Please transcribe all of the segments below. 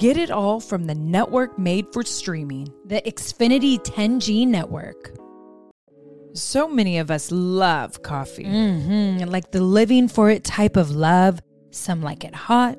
Get it all from the network made for streaming. The Xfinity 10G network. So many of us love coffee. Mm-hmm. Like the living for it type of love. Some like it hot,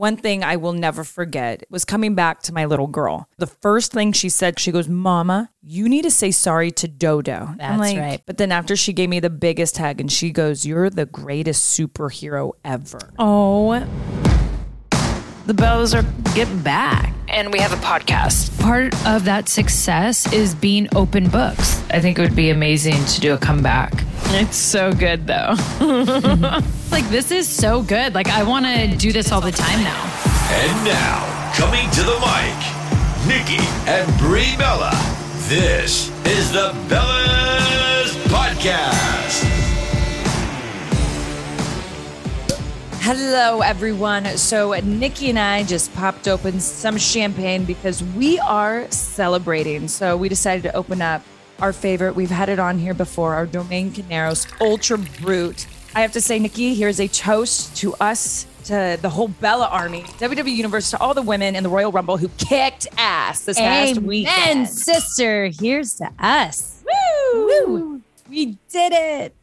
One thing I will never forget was coming back to my little girl. The first thing she said, she goes, Mama, you need to say sorry to Dodo. That's like- right. But then after she gave me the biggest hug and she goes, You're the greatest superhero ever. Oh, The Bellas are getting back. And we have a podcast. Part of that success is being open books. I think it would be amazing to do a comeback. It's so good, though. like this is so good. Like, I want to do this all the time now. And now, coming to the mic, Nikki and Brie Bella. This is the Bellas Podcast. Hello, everyone. So, Nikki and I just popped open some champagne because we are celebrating. So, we decided to open up our favorite. We've had it on here before, our Domaine Carneros Ultra Brut. I have to say, Nikki, here's a toast to us, to the whole Bella Army, WWE Universe, to all the women in the Royal Rumble who kicked ass this past Amen, weekend. sister. Here's to us. Woo! We did it.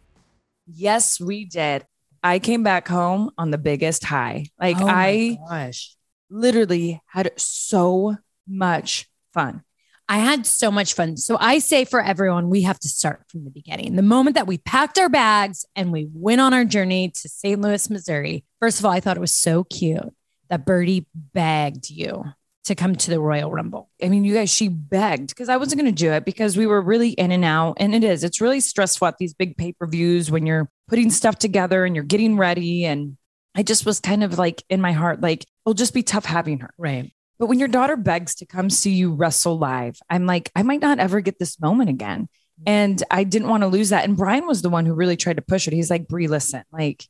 Yes, we did. I came back home on the biggest high. Like Oh I gosh. literally had so much fun. I had so much fun. So I say for everyone, we have to start from the beginning. The moment that we packed our bags and we went on our journey to St. Louis, Missouri. First of all, I thought it was so cute that Birdie begged you to come to the Royal Rumble. I mean, you guys, she begged because I wasn't going to do it because we were really in and out. And it is, it's really stressful at these big pay per views when you're putting stuff together and you're getting ready. And I just was kind of like in my heart, like, it'll just be tough having her. Right. But when your daughter begs to come see you wrestle live, I'm like, I might not ever get this moment again. And I didn't want to lose that. And Brian was the one who really tried to push it. He's like, Brie, listen, like,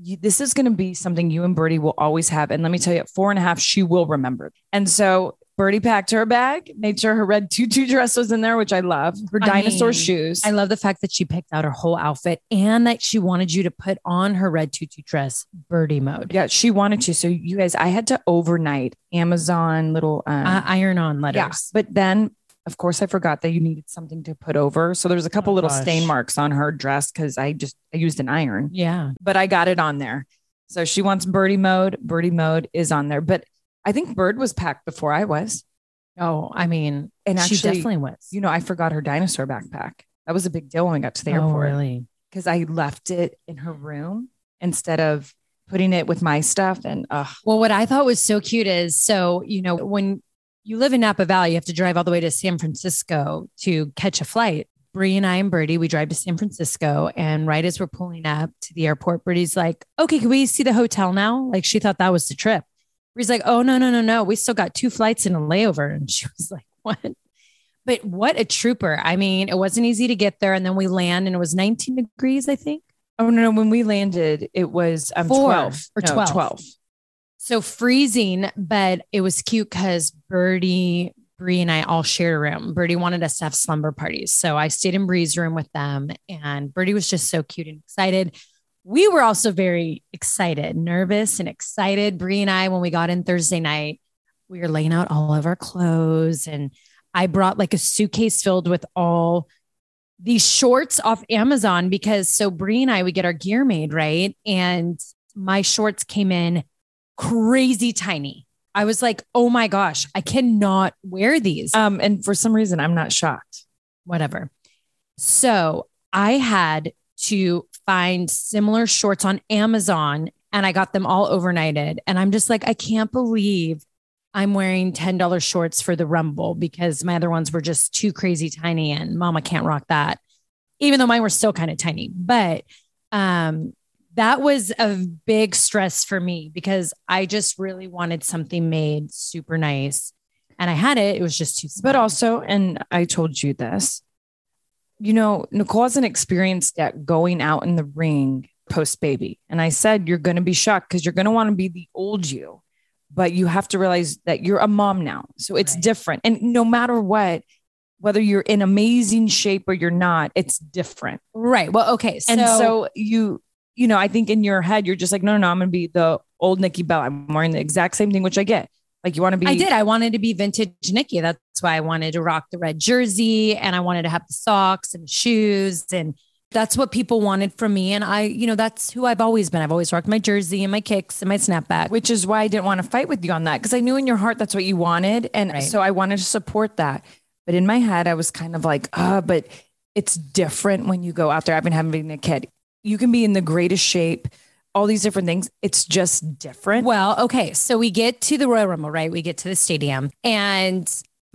you, this is going to be something you and Birdie will always have. And let me tell you, at four and a half, she will remember. And so Birdie packed her bag, made sure her red tutu dress was in there, which I love. Her I dinosaur mean, shoes. I love the fact that she picked out her whole outfit and that she wanted you to put on her red tutu dress birdie mode. yeah, she wanted to. So you guys, I had to overnight Amazon little um, Uh, iron on yeah. letters. But then, of course, I forgot that you needed something to put over. So there's a couple Oh, little gosh. stain marks on her dress because I just I used an iron. Yeah. but I got it on there. So she wants birdie mode. Birdie mode is on there. But I think Bird was packed before I was. Oh, I mean, And she definitely was. you know, I forgot her dinosaur backpack. That was a big deal when we got to the oh, airport really? because I left it in her room instead of putting it with my stuff. And uh, Well, what I thought was so cute is so, you know, when you live in Napa Valley, you have to drive all the way to San Francisco to catch a flight. Brie and I and Birdie, we drive to San Francisco. And right as we're pulling up to the airport, Birdie's like, okay, can we see the hotel now? Like she thought that was the trip. Brie's like, oh, no, no, no, no. We still got two flights and a layover. And she was like, what? But what a trooper. I mean, it wasn't easy to get there. And then we land and it was 19 degrees, I think. oh no, no, when we landed, it was um, Four 12 or No, 12. 12. So freezing, but it was cute because Birdie, Brie, and I all shared a room. Birdie wanted us to have slumber parties. So I stayed in Brie's room with them, and Birdie was just so cute and excited. We were also very excited, nervous and excited. Brie and I, when we got in Thursday night, we were laying out all of our clothes, and I brought like a suitcase filled with all these shorts off Amazon because so Brie and I, we get our gear made, right? And my shorts came in crazy tiny. I was like, oh my gosh, I cannot wear these. Um, and for some reason, I'm not shocked. Whatever. So I had to find similar shorts on Amazon and I got them all overnighted. And I'm just like, I can't believe I'm wearing $10 shorts for the Rumble because my other ones were just too crazy tiny and mama can't rock that, even though mine were still kind of tiny. But um, that was a big stress for me because I just really wanted something made super nice. And I had it, it was just too small. But also, and I told you this, you know, Nicole hasn't experienced yet going out in the ring post baby. And I said, you're going to be shocked because you're going to want to be the old you, but you have to realize that you're a mom now. So it's Right. different. And no matter what, whether you're in amazing shape or you're not, it's different. right. Well, okay. So, And so you, you know, I think in your head, you're just like, no, no, no, I'm going to be the old Nikki Bella. I'm wearing the exact same thing, which I get. Like you want to be. I did. I wanted to be vintage Nikki. That's why I wanted to rock the red jersey and I wanted to have the socks and shoes. And that's what people wanted from me. And I, you know, that's who I've always been. I've always rocked my jersey and my kicks and my snapback. which is why I didn't want to fight with you on that because I knew in your heart that's what you wanted. And Right. so I wanted to support that. But in my head, I was kind of like, ah, but it's different when you go out there. I've been having a kid. You can be in the greatest shape, all these different things. It's just different. Well, okay. So we get to the Royal Rumble, right? We get to the stadium. And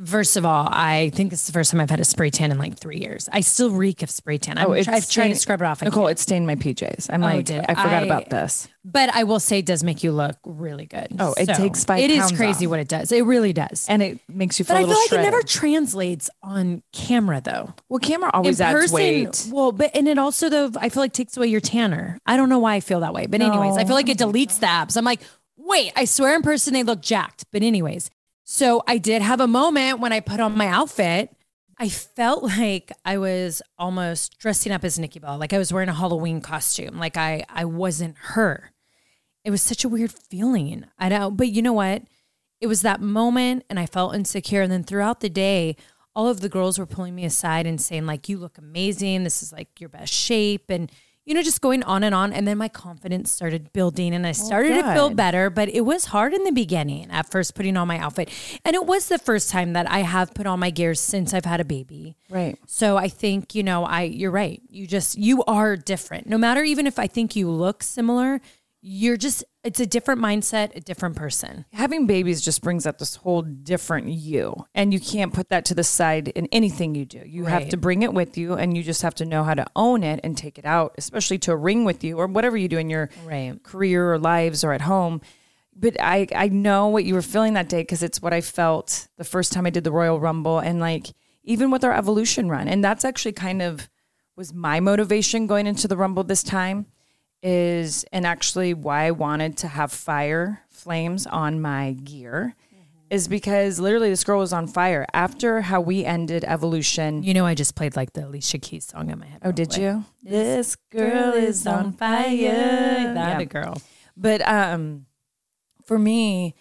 first of all, I think this is the first time I've had a spray tan in like three years. I still reek of spray tan. I'm, Oh, it's try- I've tried to scrub it off. I Nicole, can't. it stained my PJs. I'm Oh, like, did I forgot I- about this. But I will say it does make you look really good. Oh, it takes five It is crazy off. what it does. It really does. And it makes you feel but I feel like it never translates on camera though. well, camera always in adds person, weight. well, but and it also though I feel like takes away your tanner. I don't know why I feel that way, but anyways, I feel like it deletes the abs. I'm like, wait, I swear in person they look jacked. But anyways, so I did have a moment when I put on my outfit. I felt like I was almost dressing up as Nikki Bella, like I was wearing a Halloween costume, like I I wasn't her. It was such a weird feeling. I don't, but you know what? It was that moment, and I felt insecure. And then throughout the day, all of the girls were pulling me aside and saying, like, you look amazing. This is like your best shape. And, you know, just going on and on. And then my confidence started building and I oh, started to feel better. But it was hard in the beginning at first putting on my outfit. And it was the first time that I have put on my gear since I've had a baby. Right. So I think, you know, I you're right. You just you are different. No matter even if I think you look similar, you're just it's a different mindset, a different person. having babies just brings out this whole different you and you can't put that to the side in anything you do you have to bring it with you and you just have to know how to own it and take it out especially to a ring with you or whatever you do in your Right. career or lives or at home but I I know what you were feeling that day because it's what I felt the first time I did the Royal Rumble and like even with our evolution run. And that's actually kind of was my motivation going into the Rumble this time is and actually why I wanted to have fire flames on my gear is because literally this girl was on fire after how we ended evolution. You know, I just played like the Alicia Keys song in my head. Oh, did you? This girl is on fire. That Yeah. a girl. But um, for me,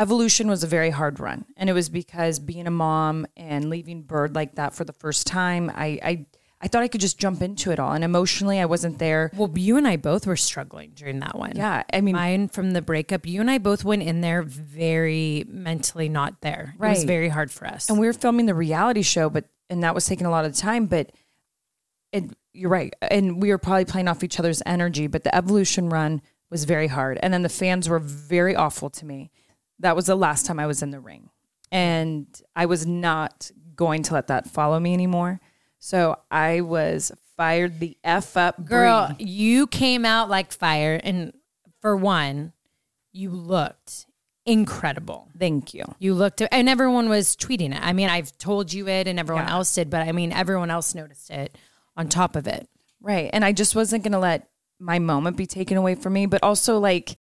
evolution was a very hard run, and it was because being a mom and leaving Bird like that for the first time, I I, I thought I could just jump into it all, and emotionally, I wasn't there. Well, you and I both were struggling during that one. Yeah, I mean, Mine from the breakup, you and I both went in there very mentally not there. It was very hard for us. and we were filming the reality show, but and that was taking a lot of time. But it, you're right, and we were probably playing off each other's energy. But the evolution run was very hard, and then the fans were very awful to me. That was the last time I was in the ring, and I was not going to let that follow me anymore. So I was fired the f up, Girl, you came out like fire. And for one, you looked incredible. Thank you. You looked, and everyone was tweeting it. I mean, I've told you it, and everyone Yeah. else did, but I mean, everyone else noticed it on top of it. Right. And I just wasn't going to let my moment be taken away from me. But also, like,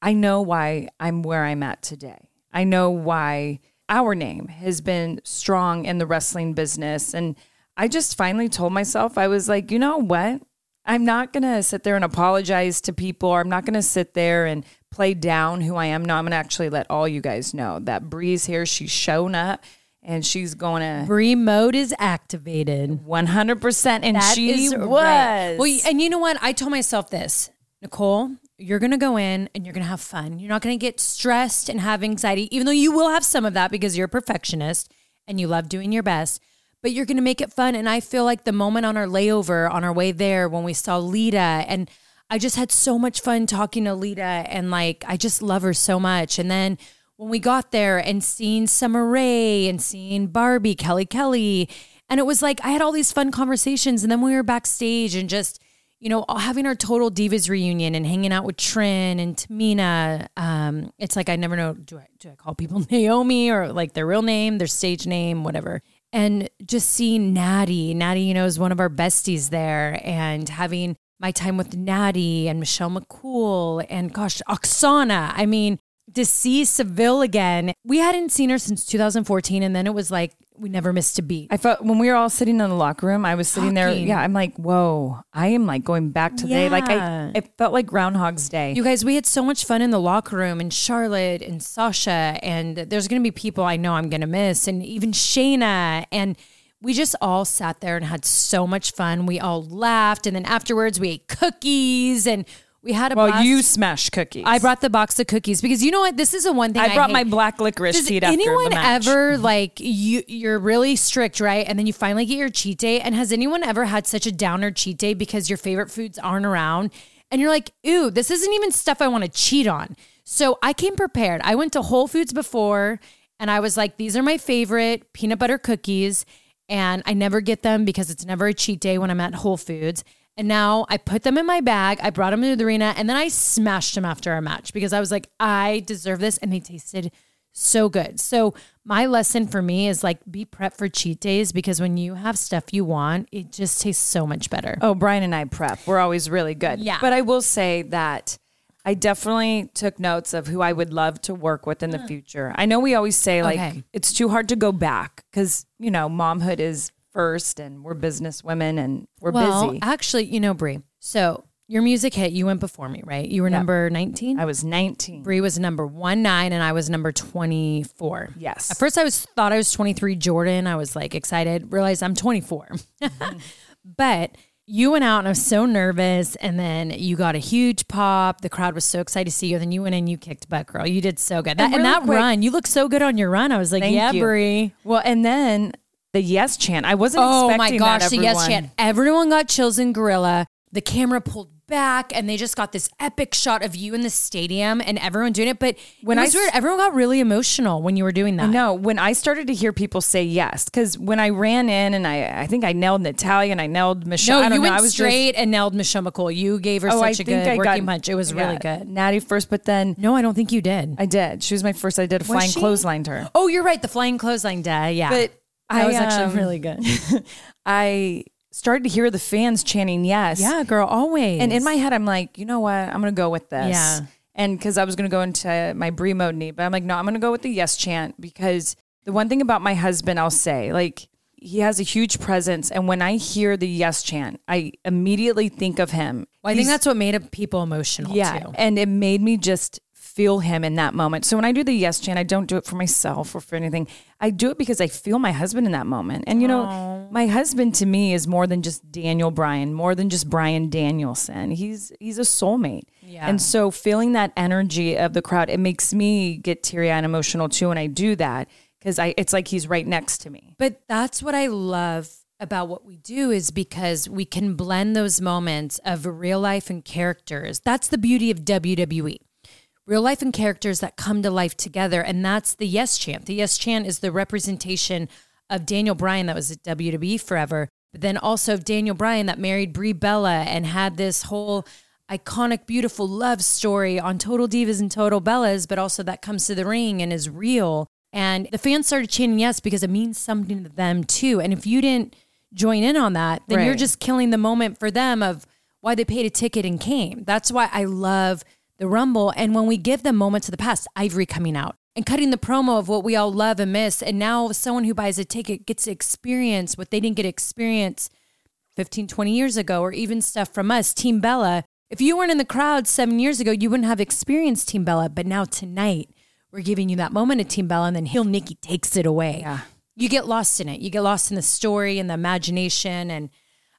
I know why I'm where I'm at today. I know why our name has been strong in the wrestling business. And I just finally told myself, I was like, you know what? I'm not going to sit there and apologize to people, or I'm not going to sit there and play down who I am. No, I'm going to actually let all you guys know that Brie's here. She's shown up and she's going to Brie mode is activated. 100%. And That she is was. right. Well, and you know what? I told myself this, Nicole. You're gonna go in and you're gonna have fun. You're not gonna get stressed and have anxiety, even though you will have some of that because you're a perfectionist and you love doing your best. But you're gonna make it fun. And I feel like the moment on our layover, on our way there, when we saw Lita, and I just had so much fun talking to Lita, and like I just love her so much. And then when we got there and seeing Summer Rae and seeing Barbie, Kelly Kelly, and it was like I had all these fun conversations, and then we were backstage and just you know having our total divas reunion and hanging out with Trin and Tamina. Um, it's like I never know do I do I call people Naomi or like their real name, their stage name, whatever. And just seeing Natty, Natty, you know, is one of our besties there, and having my time with Natty and Michelle McCool and gosh, Oksana. I mean, to see Seville again, we hadn't seen her since 2014, and then it was like we never missed a beat. I felt when we were all sitting in the locker room, I was sitting there. Talking. Yeah, I'm like, whoa, I am like going back to the day. Like I, it felt like Groundhog's Day. You guys, we had so much fun in the locker room, and Charlotte and Sasha, and there's going to be people I know I'm going to miss, and even Shayna. And we just all sat there and had so much fun. We all laughed, and then afterwards we ate cookies, and we had a well, blast. you smashed cookies. I brought the box of cookies because you know what? This is the one thing I brought hate. my black licorice Does after anyone the match. ever like you? You're really strict, right? And then you finally get your cheat day. And has anyone ever had such a downer cheat day because your favorite foods aren't around? And you're like, ooh, this isn't even stuff I want to cheat on. So I came prepared. I went to Whole Foods before, and I was like, these are my favorite peanut butter cookies. And I never get them because it's never a cheat day when I'm at Whole Foods. And now I put them in my bag. I brought them to the arena and then I smashed them after our match because I was like, I deserve this. And they tasted so good. So my lesson for me is like be prepped for cheat days because when you have stuff you want, it just tastes so much better. Oh, Brian and I prep. We're always really good. Yeah. But I will say that I definitely took notes of who I would love to work with in the future. I know we always say like Okay. it's too hard to go back because you know momhood is first, and we're business women and we're well, busy. actually, you know, Brie. So your music hit. You went before me, right? You were number 19. I was 19. Brie was number one nine, and I was number 24. Yes. At first, I was thought I was 23 Jordan. I was like excited, realized I'm 24. but you went out and I was so nervous. And then you got a huge pop. The crowd was so excited to see you. Then you went in, you kicked butt, girl. You did so good. That, and, really that quick- run, you look so good on your run. I was like, yeah, you. Brie. Well, and then the yes chant. I wasn't oh expecting that. Oh my gosh, that, the yes chant. Everyone got chills in Gorilla. the camera pulled back and they just got this epic shot of you in the stadium and everyone doing it. But when When I I was s- everyone got really emotional when you were doing that. No, when I started to hear people say yes, because when I ran in and I, I think I nailed Natalya and I nailed Michelle. No, I don't you know, went I was straight and nailed Michelle McCool. You gave her oh, I such a think good I working got, punch. It was I really good. Natty first, but then No, I don't think you did. I did. She was my first. I did a flying she? clothesline to her. oh, you're right. The flying clothesline day. Yeah. But that I was actually um, really good. I started to hear the fans chanting yes. yeah, girl, always. And in my head, I'm like, you know what? I'm going to go with this. Yeah. And because I was going to go into my Brie mode knee, but I'm like, no, I'm going to go with the yes chant because the one thing about my husband, I'll say, like, he has a huge presence. And when I hear the yes chant, I immediately think of him. Well, I think that's what made people emotional yeah. too. And it made me just feel him in that moment. So when I do the yes chant, I don't do it for myself or for anything. I do it because I feel my husband in that moment. And you know, oh. my husband to me is more than just Daniel Bryan, more than just Brian Danielson. He's he's a soulmate. Yeah. And so feeling that energy of the crowd, it makes me get teary eyed and emotional too when I do that. Because I it's like he's right next to me. But that's what I love about what we do is because we can blend those moments of real life and characters. That's the beauty of WWE. Real life and characters that come to life together. And that's the yes chant. The yes chant is the representation of Daniel Bryan that was at WWE forever, but then also of Daniel Bryan that married Brie Bella and had this whole iconic, beautiful love story on Total Divas and Total Bellas, but also that comes to the ring and is real. And the fans started chanting yes because it means something to them too. And if you didn't join in on that, then you're just killing the moment for them of why they paid a ticket and came. That's why I love the Rumble. And when we give them moments of the past, Ivory coming out and cutting the promo of what we all love and miss. And now someone who buys a ticket gets to experience what they didn't get to experience 15, 20 years ago, or even stuff from us, Team Bella. If you weren't in the crowd seven years ago, you wouldn't have experienced Team Bella. But now tonight, we're giving you that moment of Team Bella, and then Hill Nikki takes it away. Yeah. You get lost in it. You get lost in the story and the imagination. And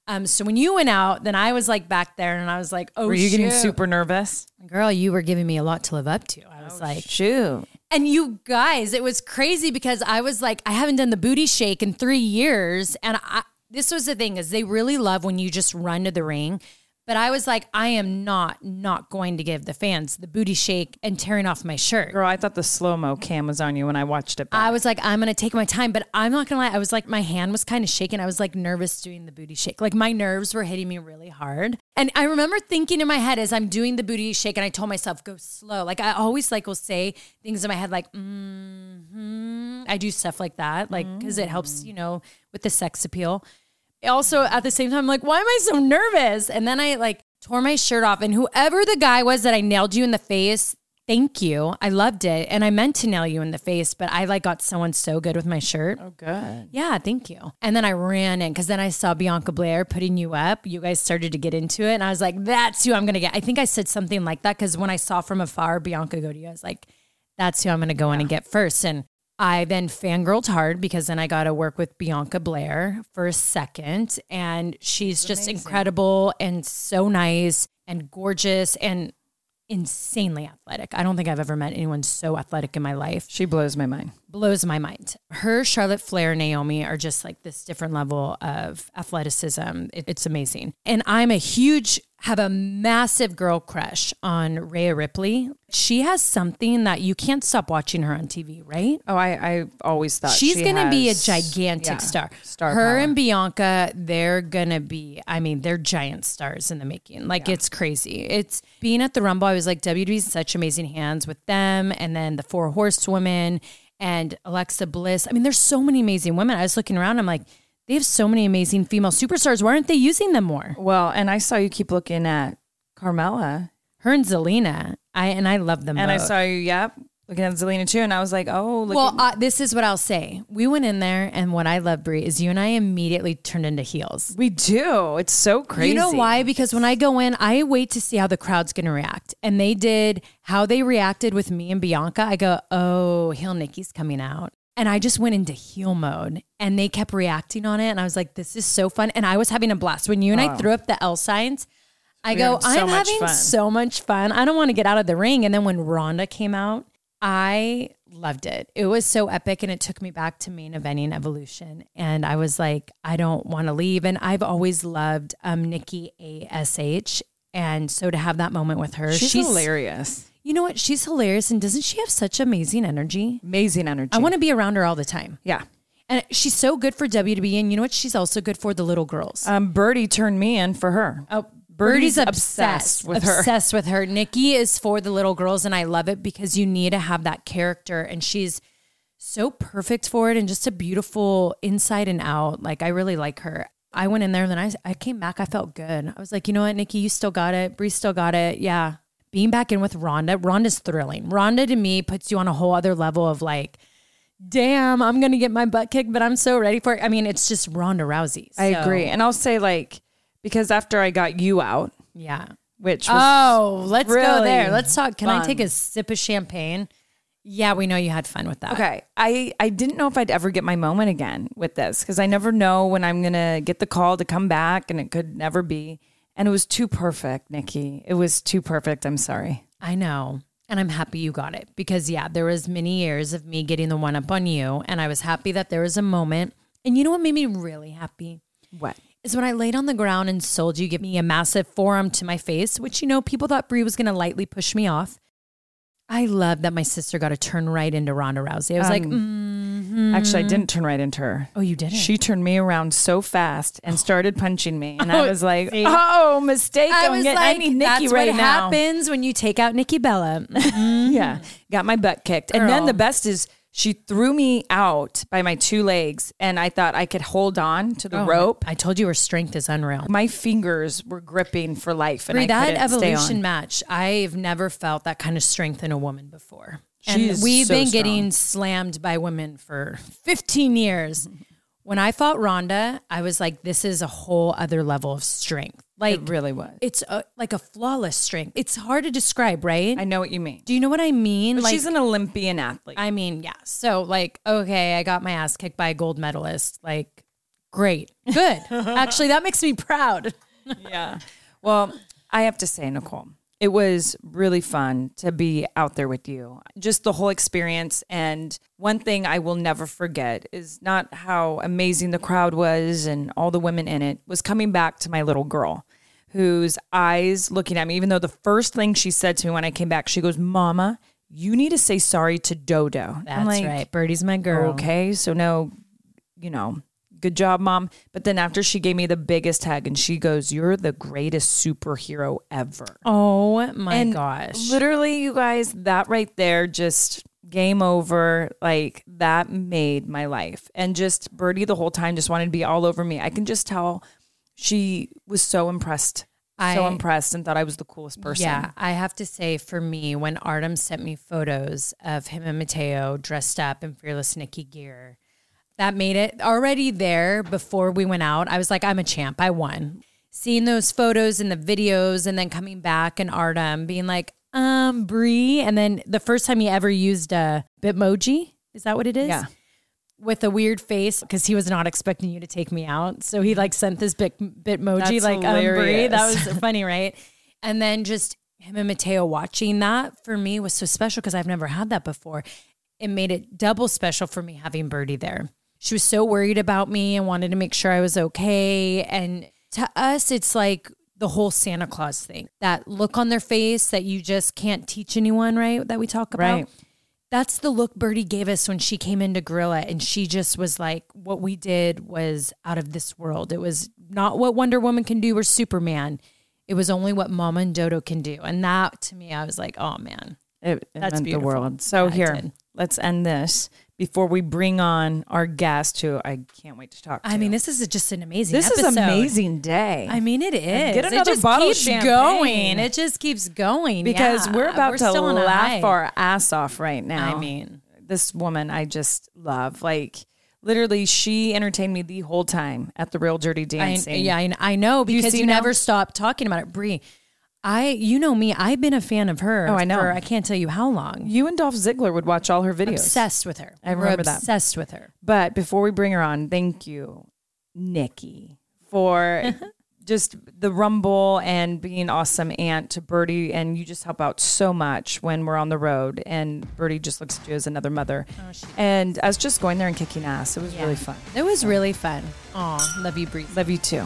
um, so when you went out, then I was like back there and I was like, oh, Were you getting super nervous? Girl, you were giving me a lot to live up to. I was oh, like, Shoot. and you guys, it was crazy because I was like, I haven't done the booty shake in three years. And I, this was the thing is they really love when you just run to the ring. But I was like, I am not, not going to give the fans the booty shake and tearing off my shirt. Girl, I thought the slow mo cam was on you when I watched it. Back. I was like, I'm gonna take my time, but I'm not gonna lie. I was like, my hand was kind of shaking. I was like nervous doing the booty shake. Like my nerves were hitting me really hard. And I remember thinking in my head as I'm doing the booty shake, and I told myself, go slow. Like I always like will say things in my head, like, mm-hmm. I do stuff like that, like because it helps, you know, with the sex appeal. Also, at the same time, I'm like, why am I so nervous? And then I like tore my shirt off, and whoever the guy was that I nailed you in the face, thank you. I loved it. And I meant to nail you in the face, but I like got someone so good with my shirt. oh, good. Yeah, thank you. And then I ran in because then I saw Bianca Belair putting you up. You guys started to get into it. And I was like, that's who I'm going to get. I think I said something like that because when I saw from afar Bianca go to you, I was like, that's who I'm going to go in and get first. And I then fangirled hard because then I got to work with Bianca Belair for a second. And she's just incredible and so nice and gorgeous and insanely athletic. I don't think I've ever met anyone so athletic in my life She blows my mind. blows my mind. Her, Charlotte Flair, Naomi are just like this different level of athleticism. It- it's amazing. And I'm a huge, have a massive girl crush on Rhea Ripley. She has something that you can't stop watching her on TV, right? Oh, I, I always thought She's she going to be a gigantic yeah, star. Star Her power. and Bianca, they're going to be, I mean, they're giant stars in the making. Like, it's crazy. It's being at the Rumble, I was like, WWE's such amazing hands with them. And then the Four Horsewomen and Alexa Bliss. I mean, there's so many amazing women. I was looking around, I'm like, they have so many amazing female superstars. Why aren't they using them more? Well, and I saw you keep looking at Carmella. Her and Zelina, I and I love them and I saw you, yep, looking at Zelina too, and I was like, oh, look Well, at, uh, this is what I'll say. We went in there, and what I love, Brie, is you and I immediately turned into heels. we do. It's so crazy. You know why? Because when I go in, I wait to see how the crowd's going to react. And they did how they reacted with me and Bianca. I go, oh, heel Nikki's coming out. And I just went into heel mode and they kept reacting on it. And I was like, this is so fun. And I was having a blast. When you and I threw up the L signs, I We go, so I'm having fun." so much fun. I don't want to get out of the ring. And then when Ronda came out I loved it. It was so epic and it took me back to main eventing evolution. And I was like, I don't want to leave. And I've always loved um, Nikki ASH. And so to have that moment with her, She's, hilarious. You know what? She's hilarious. And doesn't she have such amazing energy? Amazing energy. I want to be around her all the time. Yeah. And she's so good for WWE. And you know what? She's also good for the little girls. Um, Birdie turned me in for her. Oh, Birdie's Birdie's obsessed, obsessed with her. Obsessed with her. Nikki is for the little girls, and I love it because you need to have that character, and she's so perfect for it, and just a beautiful inside and out. Like I really like her. I went in there, and then I I came back. I felt good. I was like, you know what, Nikki, you still got it. Brie still got it. Yeah. Being back in with Ronda, Ronda's thrilling. Ronda to me puts you on a whole other level of like, damn, I'm gonna get my butt kicked, but I'm so ready for it. I mean, it's just Ronda Rousey. I agree. And I'll say, like, because after I got you out, Yeah. which oh, was Oh, let's go there. Let's talk. Can I take a sip of champagne? Yeah, we know you had fun with that. Okay. I, I didn't know if I'd ever get my moment again with this because I never know when I'm going to get the call to come back and it could never be. And it was too perfect, Nikki. It was too perfect. I'm sorry. I know. And I'm happy you got it because yeah, there was many years of me getting the one up on you and I was happy that there was a moment. And you know what made me really happy? What? Is when I laid on the ground and sold you give me a massive forearm to my face, which you know people thought Brie was going to lightly push me off. I love that my sister got to turn right into Ronda Rousey. I was like, Um, Actually, I didn't turn right into her. oh, you didn't. She turned me around so fast and started punching me. And I was like, see? oh, mistake. I was getting, like, I need Nikki that's right what now. happens when you take out Nikki Bella. Yeah. Got my butt kicked. And then the best is she threw me out by my two legs and I thought I could hold on to the oh, rope. I told you her strength is unreal. My fingers were gripping for life. And Brie, I that couldn't stay evolution on. match, I've never felt that kind of strength in a woman before. She And we've so been strong. getting slammed by women for 15 years. When I fought Ronda, I was like, this is a whole other level of strength. Like, It really was. it's a, like a flawless strength. It's hard to describe, right? I know what you mean. Do you know what I mean? But like, she's an Olympian athlete. I mean, yeah. So, like, okay, I got my ass kicked by a gold medalist. Like, great. Good. Actually, that makes me proud. yeah. Well, I have to say, Nicole, it was really fun to be out there with you. Just the whole experience. And one thing I will never forget is not how amazing the crowd was and all the women in it, was coming back to my little girl whose eyes looking at me, even though the first thing she said to me when I came back, she goes, Mama, you need to say sorry to Dodo. That's like, right. Birdie's my girl. Okay, so no, you know, good job, mom. But then after she gave me the biggest hug and she goes, You're the greatest superhero ever. Oh my and gosh. Literally, you guys, that right there just game over. Like that made my life. And just Birdie the whole time just wanted to be all over me. I can just tell she was so impressed. so impressed and thought I was the coolest person. Yeah, I have to say for me, when Artem sent me photos of him and Matteo dressed up in Fearless Nikki gear, that made it already there before we went out. I was like, I'm a champ. I won. Seeing those photos and the videos and then coming back and Artem being like, um, Brie. And then the first time he ever used a Bitmoji, is that what it is? Yeah. With a weird face because he was not expecting you to take me out. So he like sent this bit Bitmoji That's like um, Brie. That was funny, right? And then just him and Matteo watching that for me was so special because I've never had that before. It made it double special for me having Birdie there. She was so worried about me and wanted to make sure I was okay. And to us, it's like the whole Santa Claus thing that look on their face that you just can't teach anyone, right? That we talk about. Right. That's the look Birdie gave us when she came into Gorilla, and she just was like, "What we did was out of this world. It was not what Wonder Woman can do or Superman. It was only what Mama and Dodo can do." And that, to me, I was like, "Oh man, It, it That's meant beautiful. the world. So Yeah, here, let's end this before we bring on our guest who I can't wait to talk to. I mean, this is just an amazing. Day. This is episode. amazing day. I mean, it is. get it another just bottle of keeps going. It just keeps going because Yeah. we're about to on a laugh our ass off right now. I mean, this woman I just love. Like literally, she entertained me the whole time at the Real Dirty I, Dancing. yeah, I, I know you because you, now? never stop talking about it, Brie. I, you know me, I've been a fan of her. Oh, I know. For, I can't tell you how long. You and Dolph Ziggler would watch all her videos. Obsessed with her. I remember that. Obsessed with her. But before we bring her on, thank you, Nikki, for just the rumble and being awesome aunt to Birdie, and you just help out so much when we're on the road. And Birdie just looks at you as another mother. Oh, she- and I was just going there and kicking ass. It was really fun. It was really fun. Aw, love you, Brie. Love you too.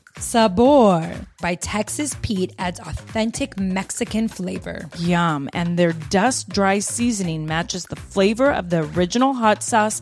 Sabor by Texas Pete adds authentic Mexican flavor. Yum. And their dust dry seasoning matches the flavor of the original hot sauce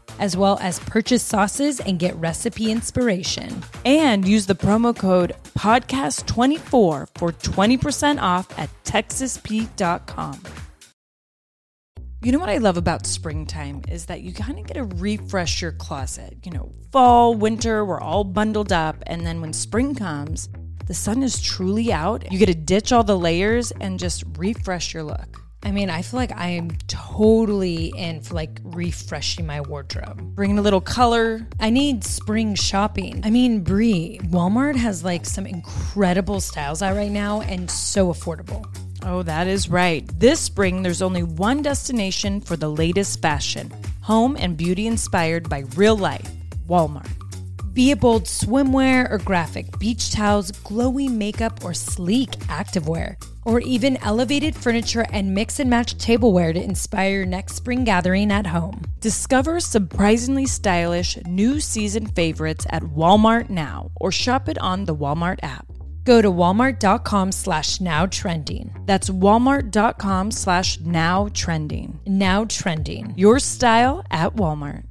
as well as purchase sauces and get recipe inspiration. And use the promo code podcast24 for 20% off at texaspete.com. You know what I love about springtime is that you kind of get to refresh your closet. You know, fall, winter, we're all bundled up. And then when spring comes, the sun is truly out. You get to ditch all the layers and just refresh your look. I mean, I feel like I am totally in for like refreshing my wardrobe. Bringing a little color. I need spring shopping. I mean, Brie, Walmart has like some incredible styles out right now and so affordable. Oh, that is right. This spring, there's only one destination for the latest fashion home and beauty inspired by real life Walmart. Be it bold swimwear or graphic beach towels, glowy makeup or sleek activewear, or even elevated furniture and mix and match tableware to inspire your next spring gathering at home. Discover surprisingly stylish new season favorites at Walmart now or shop it on the Walmart app. Go to walmart.com slash now trending. That's walmart.com slash now trending. Now trending. Your style at Walmart.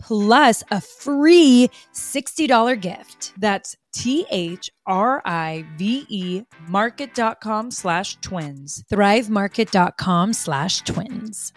plus a free $60 gift. That's T H R I V E market.com slash twins. Thrivemarket.com slash twins.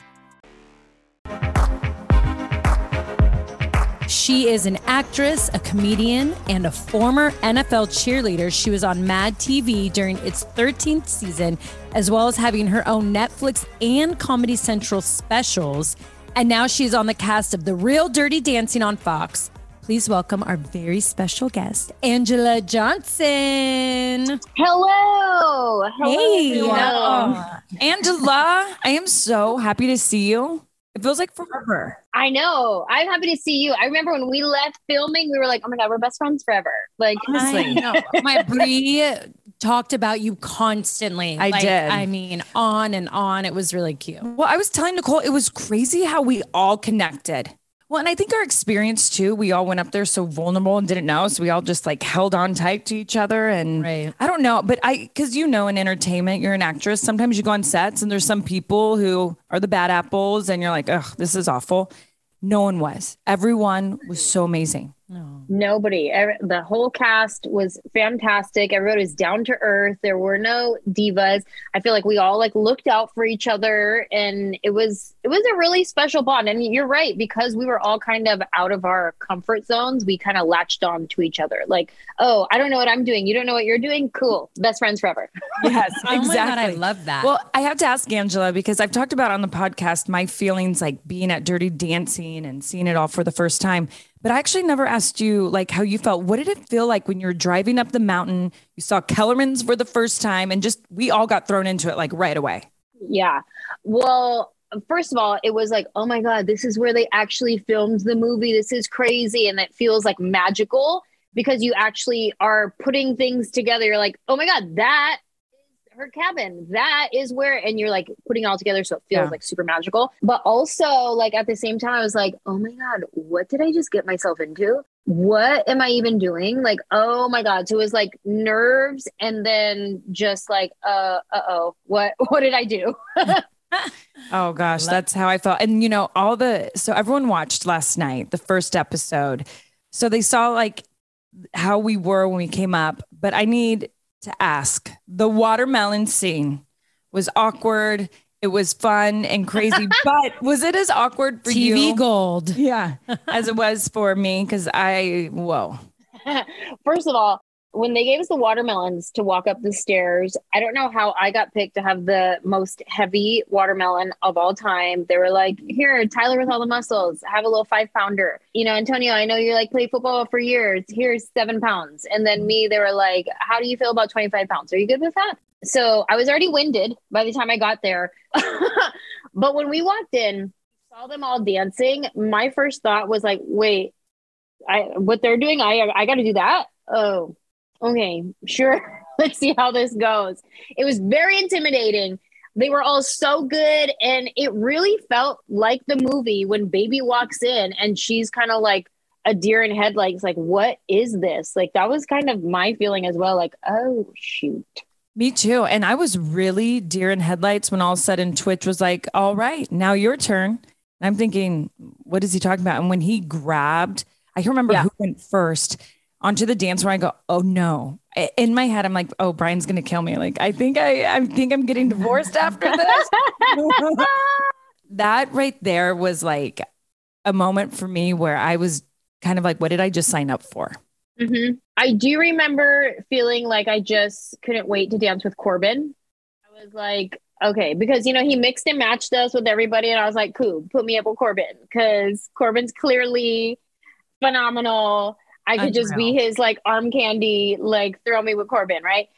She is an actress, a comedian, and a former NFL cheerleader. She was on Mad TV during its 13th season, as well as having her own Netflix and Comedy Central specials. And now she's on the cast of The Real Dirty Dancing on Fox. Please welcome our very special guest, Anjelah Johnson. Hello. Hello. Hey. everyone. Oh, Anjelah, I am so happy to see you. It feels like forever. I know. I'm happy to see you. I remember when we left filming, we were like, oh my God, we're best friends forever. Like, Honestly. I know. My Brie talked about you constantly. I did. I mean, on and on. It was really cute. Well, I was telling Nicole, it was crazy how we all connected. Well, and I think our experience too, we all went up there so vulnerable and didn't know. So we all just like held on tight to each other. And Right. I don't know, but I, cause you know, in entertainment, you're an actress. Sometimes you go on sets and there's some people who are the bad apples and you're like, ugh, this is awful. No one was. Everyone was so amazing. Nobody. Every- The whole cast was fantastic. Everybody was down to earth. There were no divas. I feel like we all like looked out for each other and it was it was a really special bond. And you're right, because we were all kind of out of our comfort zones, we kind of latched on to each other. Like, oh, I don't know what I'm doing. You don't know what you're doing? Cool. Best friends forever. Yes, Oh my God, I love that. Well, I have to ask Anjelah because I've talked about on the podcast my feelings like being at Dirty Dancing and seeing it all for the first time. But I actually never asked you like how you felt. What did it feel like when you were driving up the mountain? You saw Kellerman's for the first time, and just we all got thrown into it like right away. Yeah. Well, first of all, it was like, oh my God, this is where they actually filmed the movie. This is crazy. And it feels like magical because you actually are putting things together. You're like, oh my God, that her cabin. That is where, and you're like putting it all together. So it feels Yeah. like super magical. But also, like at the same time, I was like, oh my God, what did I just get myself into? What am I even doing? Like, oh my God. So it was like nerves and then just like, uh, uh oh, what, what did I do? Oh gosh, that's how I felt. And you know, all the so everyone watched last night the first episode. So they saw like how we were when we came up, but I need to ask. The watermelon scene was awkward. It was fun and crazy, but was it as awkward for TV you? gold. Yeah, as it was for me because I whoa. First of all, when they gave us the watermelons to walk up the stairs, I don't know how I got picked to have the most heavy watermelon of all time. They were like, "Here, Tyler with all the muscles, have a little five pounder." You know, Antonio, I know you like play football for years. Here's seven pounds. And then me, they were like, "How do you feel about twenty five pounds? Are you good with that?" So I was already winded by the time I got there. but when we walked in, saw them all dancing. My first thought was like, "Wait, I what they're doing, I I got to do that. Oh, okay, sure. Let's see how this goes. It was very intimidating. They were all so good, and it really felt like the movie when Baby walks in and she's kind of like a deer in headlights. Like, what is this? Like that was kind of my feeling as well. Like, oh shoot. Me too. And I was really deer in headlights when all of a sudden Twitch was like, all right, now your turn. And I'm thinking, what is he talking about? And when he grabbed, I can remember Yeah. who went first onto the dance where I go, oh no. In my head, I'm like, oh, Bryan's gonna kill me. Like, I think I I think I'm getting divorced after this. that right there was like a moment for me where I was kind of like, what did I just sign up for? hmm I do remember feeling like I just couldn't wait to dance with Corbin. I was like, okay, because you know he mixed and matched us with everybody, and I was like, cool, put me up with Corbin because Corbin's clearly phenomenal. I could just be his like arm candy, like throw me with Corbin, right?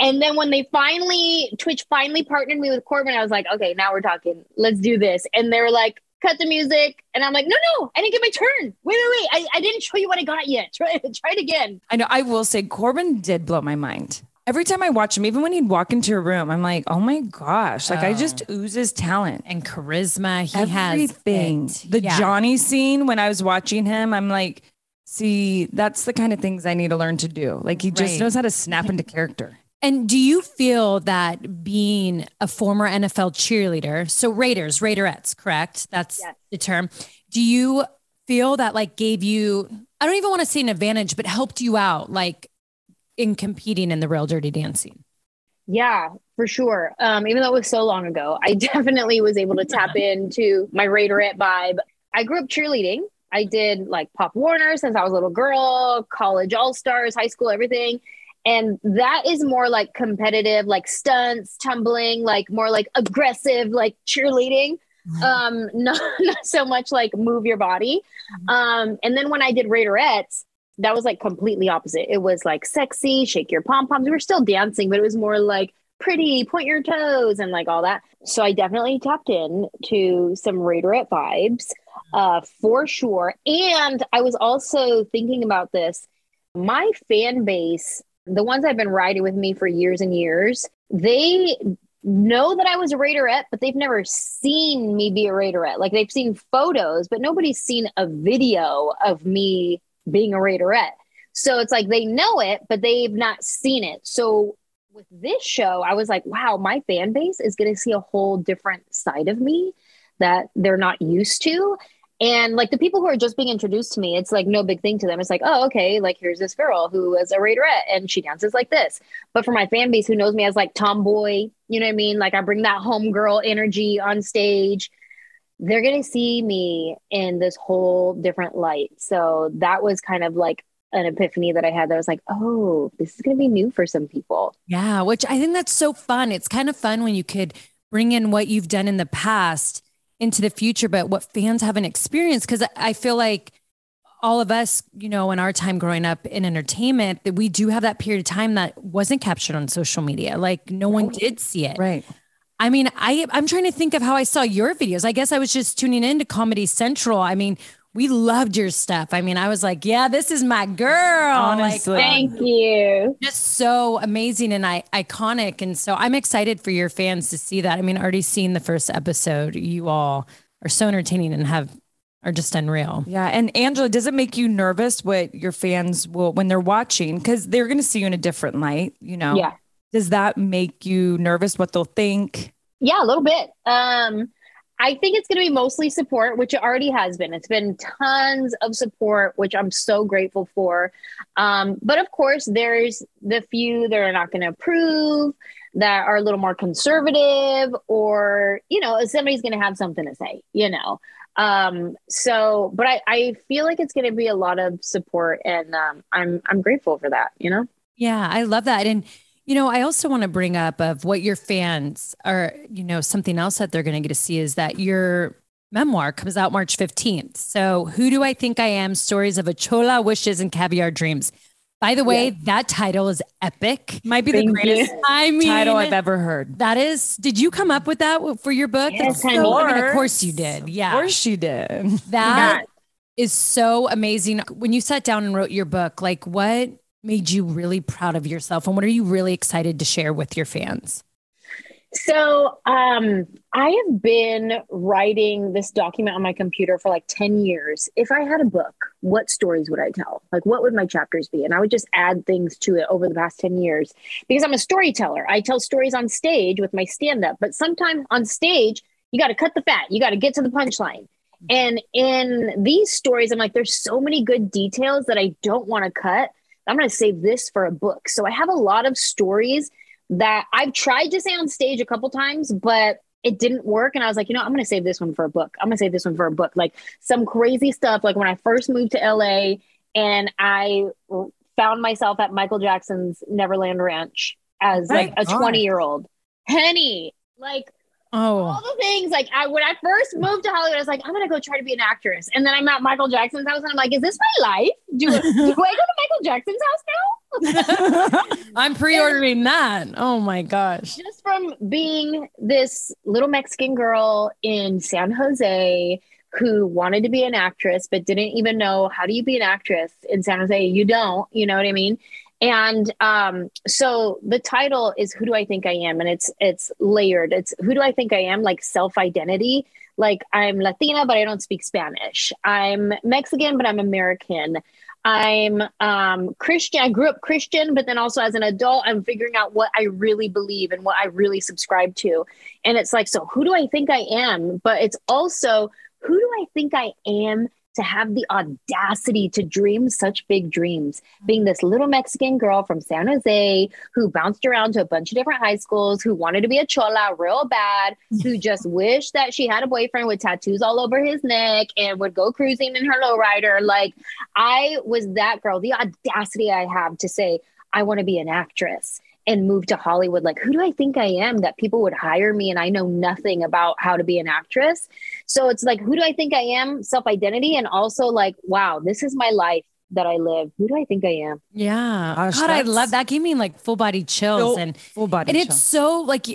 And then when they finally Twitch finally partnered me with Corbin, I was like, okay, now we're talking. Let's do this. And they were like, cut the music. And I'm like, no, no, I didn't get my turn. Wait, wait, wait. I, I didn't show you what I got yet. Try, try it again. I know. I will say Corbin did blow my mind. Every time I watch him, even when he'd walk into a room, I'm like, oh my gosh, like I oh. just oozes talent. and charisma. He Everything. has it. The Yeah. Johnny scene when I was watching him, I'm like, see, that's the kind of things I need to learn to do. Like he just Right. knows how to snap into character. And do you feel that being a former NFL cheerleader, so Raiders, Raiderettes, correct? That's Yes. the term. Do you feel that like gave you, I don't even want to say an advantage, but helped you out like in competing in the real dirty dancing? Yeah, for sure. Um, even though it was so long ago, I definitely was able to tap into my Raiderette vibe. I grew up cheerleading. I did like Pop Warner since I was a little girl, college all stars, high school, everything. And that is more like competitive, like stunts, tumbling, like more like aggressive, like cheerleading. Um, not, not so much like move your body. Um, and then when I did Raiderettes, that was like completely opposite. It was like sexy, shake your pom poms. We were still dancing, but it was more like pretty, point your toes, and like all that. So I definitely tapped in to some Raiderette vibes uh, for sure. And I was also thinking about this. My fan base, the ones I've been riding with me for years and years, they know that I was a Raiderette, but they've never seen me be a Raiderette. Like they've seen photos, but nobody's seen a video of me being a Raiderette. So it's like they know it, but they've not seen it. So with this show, I was like, wow, my fan base is going to see a whole different side of me that they're not used to. And like the people who are just being introduced to me, it's like no big thing to them. It's like, oh, okay, like here's this girl who is a Raiderette and she dances like this. But for my fan base who knows me as like tomboy, you know what I mean? Like I bring that homegirl energy on stage. They're going to see me in this whole different light. So that was kind of like an epiphany that I had that was like, oh, this is going to be new for some people. Yeah, which I think that's so fun. It's kind of fun when you could bring in what you've done in the past into the future, but what fans haven't experienced. Cause I feel like all of us, you know, in our time growing up in entertainment, that we do have that period of time that wasn't captured on social media. Like no one did see it. Right. I mean, I I'm trying to think of how I saw your videos. I guess I was just tuning into Comedy Central. I mean, we loved your stuff. I mean, I was like, yeah, this is my girl. Honestly. Like, Thank you. just so amazing and I, iconic. And so I'm excited for your fans to see that. I mean, already seen the first episode. You all are so entertaining and have are just unreal. Yeah. And Anjelah, does it make you nervous what your fans will, when they're watching, because they're going to see you in a different light, you know? Yeah. Does that make you nervous what they'll think? Yeah, a little bit. Um, I think it's going to be mostly support, which it already has been. It's been tons of support, which I'm so grateful for. Um, but of course, there's the few that are not going to approve, that are a little more conservative, or, you know, somebody's going to have something to say, you know. Um, so, but I, I feel like it's going to be a lot of support, and um, I'm I'm grateful for that, you know. Yeah, I love that. And you know, I also want to bring up of what your fans are, you know, something else that they're going to get to see is that your memoir comes out March 15th. So, Who Do I Think I Am? Stories of a Chola Wishes and Caviar Dreams. By the way, that title is epic. Might be the Thank you. greatest I mean, title I've ever heard. That is, did you come up with that for your book? Yes, so- I mean, of course. course you did. Yeah. Of course you did. That is so amazing. When you sat down and wrote your book, like what made you really proud of yourself and what are you really excited to share with your fans? So, um, I have been writing this document on my computer for like 10 years. If I had a book, what stories would I tell? Like, what would my chapters be? And I would just add things to it over the past 10 years because I'm a storyteller. I tell stories on stage with my stand up, but sometimes on stage, you got to cut the fat, you got to get to the punchline. And in these stories, I'm like, there's so many good details that I don't want to cut. I'm going to save this for a book. So I have a lot of stories that I've tried to say on stage a couple times, but it didn't work. And I was like, you know, I'm going to save this one for a book. I'm going to save this one for a book. Like some crazy stuff. Like when I first moved to LA and I found myself at Michael Jackson's Neverland Ranch as like a 20 year old. Henny, like Oh. all Oh, the things like I when I first moved to Hollywood, I was like, I'm gonna go try to be an actress. And then I'm at Michael Jackson's house and I'm like, is this my life? Do, do I go to Michael Jackson's house now? I'm pre-ordering that. Oh my gosh. Just from being this little Mexican girl in San Jose who wanted to be an actress but didn't even know how do you be an actress in San Jose. You don't, you know what I mean? And um, so the title is "Who Do I Think I Am?" and it's it's layered. It's "Who Do I Think I Am?" like self identity. Like I'm Latina, but I don't speak Spanish. I'm Mexican, but I'm American. I'm um, Christian. I grew up Christian, but then also as an adult, I'm figuring out what I really believe and what I really subscribe to. And it's like, so who do I think I am? But it's also who do I think I am to have the audacity to dream such big dreams. Being this little Mexican girl from San Jose who bounced around to a bunch of different high schools, who wanted to be a chola real bad, who just wished that she had a boyfriend with tattoos all over his neck and would go cruising in her lowrider. Like, I was that girl. The audacity I have to say, I want to be an actress and move to Hollywood. Like, who do I think I am that people would hire me and I know nothing about how to be an actress? So it's like, who do I think I am? Self identity. And also, like, wow, this is my life that I live. Who do I think I am? Yeah. Gosh, God, I love that. Gave me like full body chills Full- and full body And chill. it's so like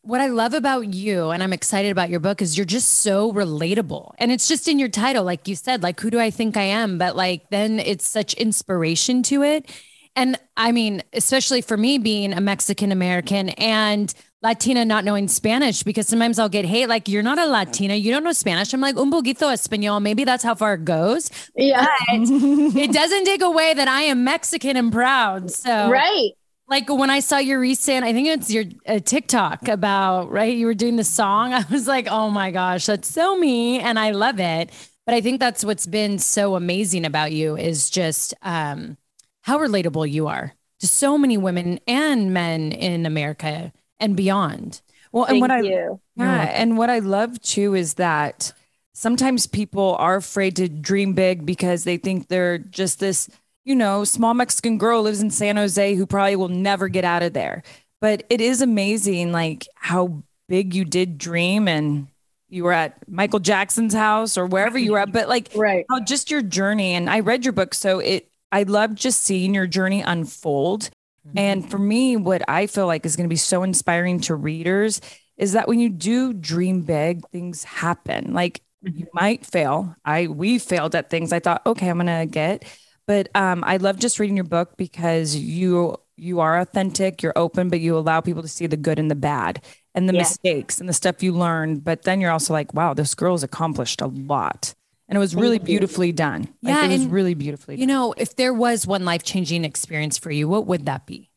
what I love about you and I'm excited about your book is you're just so relatable. And it's just in your title, like you said, like who do I think I am? But like then it's such inspiration to it. And I mean, especially for me being a Mexican American and Latina not knowing Spanish, because sometimes I'll get hate, like, you're not a Latina, you don't know Spanish. I'm like, un poquito español. Maybe that's how far it goes. Yeah. It doesn't take away that I am Mexican and proud. So, Right. like when I saw your recent, I think it's your uh, TikTok about, right? You were doing the song. I was like, oh my gosh, that's so me. And I love it. But I think that's what's been so amazing about you is just um, how relatable you are to so many women and men in America and beyond. Well, and Thank what I you. Yeah, and what I love too is that sometimes people are afraid to dream big because they think they're just this, you know, small Mexican girl lives in San Jose who probably will never get out of there. But it is amazing like how big you did dream and you were at Michael Jackson's house or wherever you were at, but like Right. how just your journey and I read your book so it I love just seeing your journey unfold. And for me what I feel like is going to be so inspiring to readers is that when you do dream big things happen. Like you might fail. I we failed at things I thought okay I'm going to get but um I love just reading your book because you you are authentic, you're open but you allow people to see the good and the bad and the Yeah. mistakes and the stuff you learned but then you're also like wow this girl's accomplished a lot. And it was really beautifully done. Like, Yeah, it was really beautifully You know, if there was one life changing experience for you, what would that be?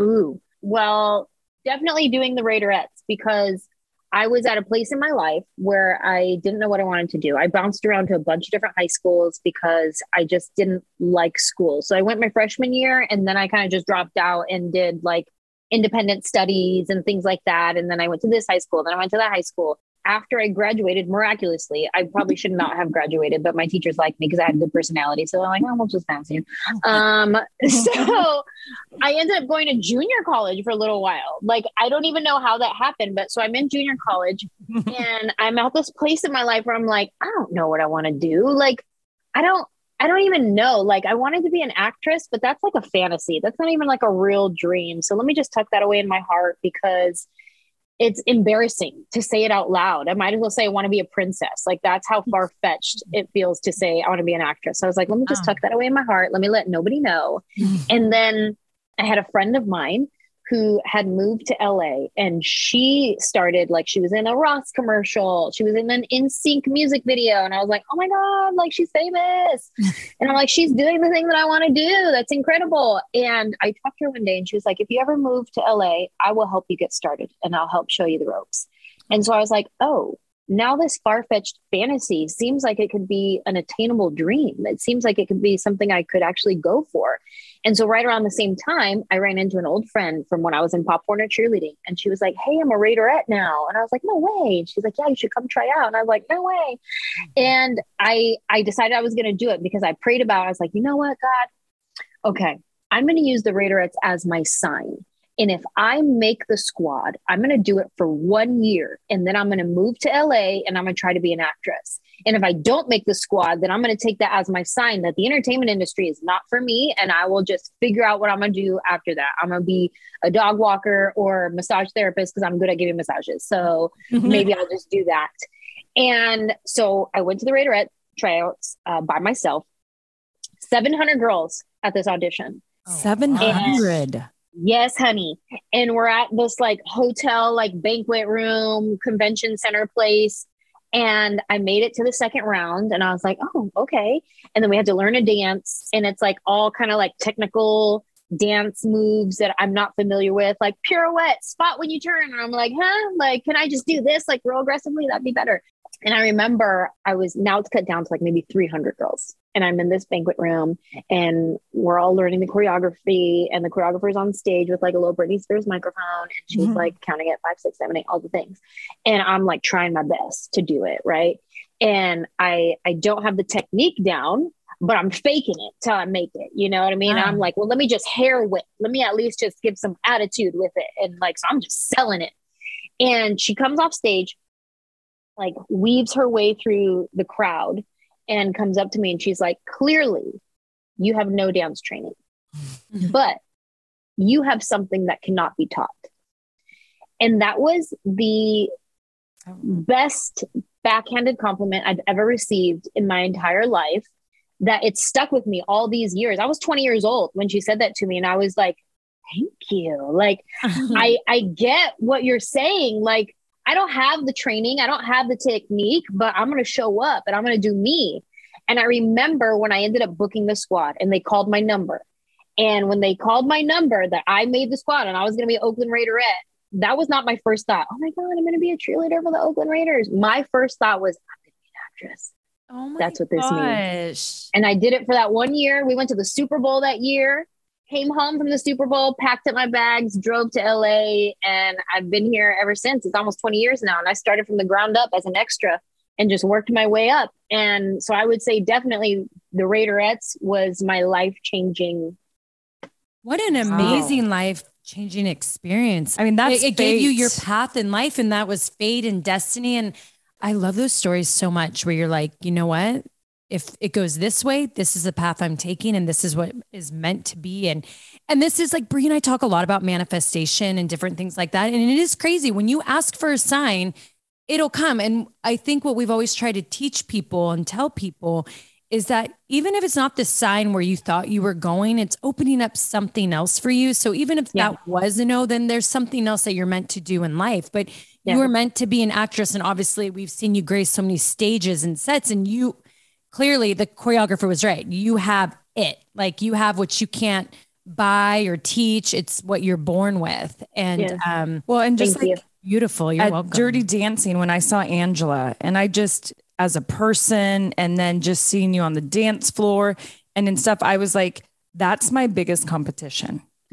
Ooh, well, definitely doing the Raiderettes because I was at a place in my life where I didn't know what I wanted to do. I bounced around to a bunch of different high schools because I just didn't like school. So I went my freshman year and then I kind of just dropped out and did like independent studies and things like that. And then I went to this high school, then I went to that high school. After I graduated, miraculously, I probably should not have graduated, but my teachers liked me because I had a good personality. So I'm like, oh, we'll just fancy you. Um, so I ended up going to junior college for a little while. Like, I don't even know how that happened, but so I'm in junior college and I'm at this place in my life where I'm like, I don't know what I want to do. Like, I don't, I don't even know. Like, I wanted to be an actress, but that's like a fantasy. That's not even like a real dream. So let me just tuck that away in my heart because it's embarrassing to say it out loud. I might as well say I want to be a princess. Like that's how far fetched it feels to say I want to be an actress. So I was like, let me just Oh. tuck that away in my heart. Let me let nobody know. and then I had a friend of mine who had moved to LA and she started like she was in a Ross commercial. She was in an NSYNC music video. And I was like, oh my God, like she's famous. and I'm like, she's doing the thing that I want to do. That's incredible. And I talked to her one day and she was like, if you ever move to LA, I will help you get started and I'll help show you the ropes. And so I was like, oh, now this far fetched fantasy seems like it could be an attainable dream. It seems like it could be something I could actually go for. And so, right around the same time, I ran into an old friend from when I was in Pop Warner cheerleading. And she was like, Hey, I'm a Raiderette now. And I was like, No way. And she's like, Yeah, you should come try out. And I was like, No way. Mm-hmm. And I I decided I was going to do it because I prayed about it. I was like, You know what, God? Okay, I'm going to use the Raiderettes as my sign. And if I make the squad, I'm going to do it for one year. And then I'm going to move to LA and I'm going to try to be an actress. And if I don't make the squad, then I'm going to take that as my sign that the entertainment industry is not for me. And I will just figure out what I'm going to do after that. I'm going to be a dog walker or massage therapist because I'm good at giving massages. So maybe I'll just do that. And so I went to the Raiderette tryouts uh, by myself. 700 girls at this audition. Seven hundred. Yes, honey. And we're at this like hotel, like banquet room, convention center place. And I made it to the second round and I was like, oh, okay. And then we had to learn a dance. And it's like all kind of like technical dance moves that I'm not familiar with, like pirouette, spot when you turn. And I'm like, huh? Like, can I just do this like real aggressively? That'd be better. And I remember I was now it's cut down to like maybe 300 girls. And I'm in this banquet room and we're all learning the choreography. And the choreographer's on stage with like a little Britney Spears microphone. And she's Mhm. like counting at five, six, seven, eight, all the things. And I'm like trying my best to do it. Right. And I I don't have the technique down, but I'm faking it till I make it. You know what I mean? Wow. I'm like, well, let me just hair whip. Let me at least just give some attitude with it. And like, so I'm just selling it. And she comes off stage, like weaves her way through the crowd and comes up to me and she's like, clearly you have no dance training, but you have something that cannot be taught. And that was the best backhanded compliment I've ever received in my entire life. That it stuck with me all these years. I was 20 years old when she said that to me, and I was like, "Thank you." Like, I I get what you're saying. Like, I don't have the training, I don't have the technique, but I'm gonna show up and I'm gonna do me. And I remember when I ended up booking the squad, and they called my number. And when they called my number, that I made the squad, and I was gonna be Oakland Raiderette that was not my first thought. Oh my God, I'm going to be a cheerleader for the Oakland Raiders. My first thought was, I'm going to be an actress. Oh my That's what this means. And I did it for that one year. We went to the Super Bowl that year, came home from the Super Bowl, packed up my bags, drove to LA, and I've been here ever since. It's almost 20 years now. And I started from the ground up as an extra and just worked my way up. And so I would say definitely the Raiderettes was my life changing. What an amazing life changing experience. I mean, that's it, it gave you your path in life, and that was fate and destiny. And I love those stories so much where you're like, you know what? If it goes this way, this is the path I'm taking, and this is what is meant to be. And and this is like Brie and I talk a lot about manifestation and different things like that. And it is crazy when you ask for a sign, it'll come. And I think what we've always tried to teach people and tell people is that even if it's not the sign where you thought you were going, it's opening up something else for you. So even if Yeah. that was a no, then there's something else that you're meant to do in life. But Yeah. you were meant to be an actress. And obviously, we've seen you grace so many stages and sets. And you clearly, the choreographer was right. You have it. Like you have what you can't buy or teach. It's what you're born with. And Yes. um, Well, and just Thank like you. beautiful. You're at welcome. Dirty Dancing when I saw Anjelah, and I just as a person, and then just seeing you on the dance floor and in stuff, I was like, that's my biggest competition.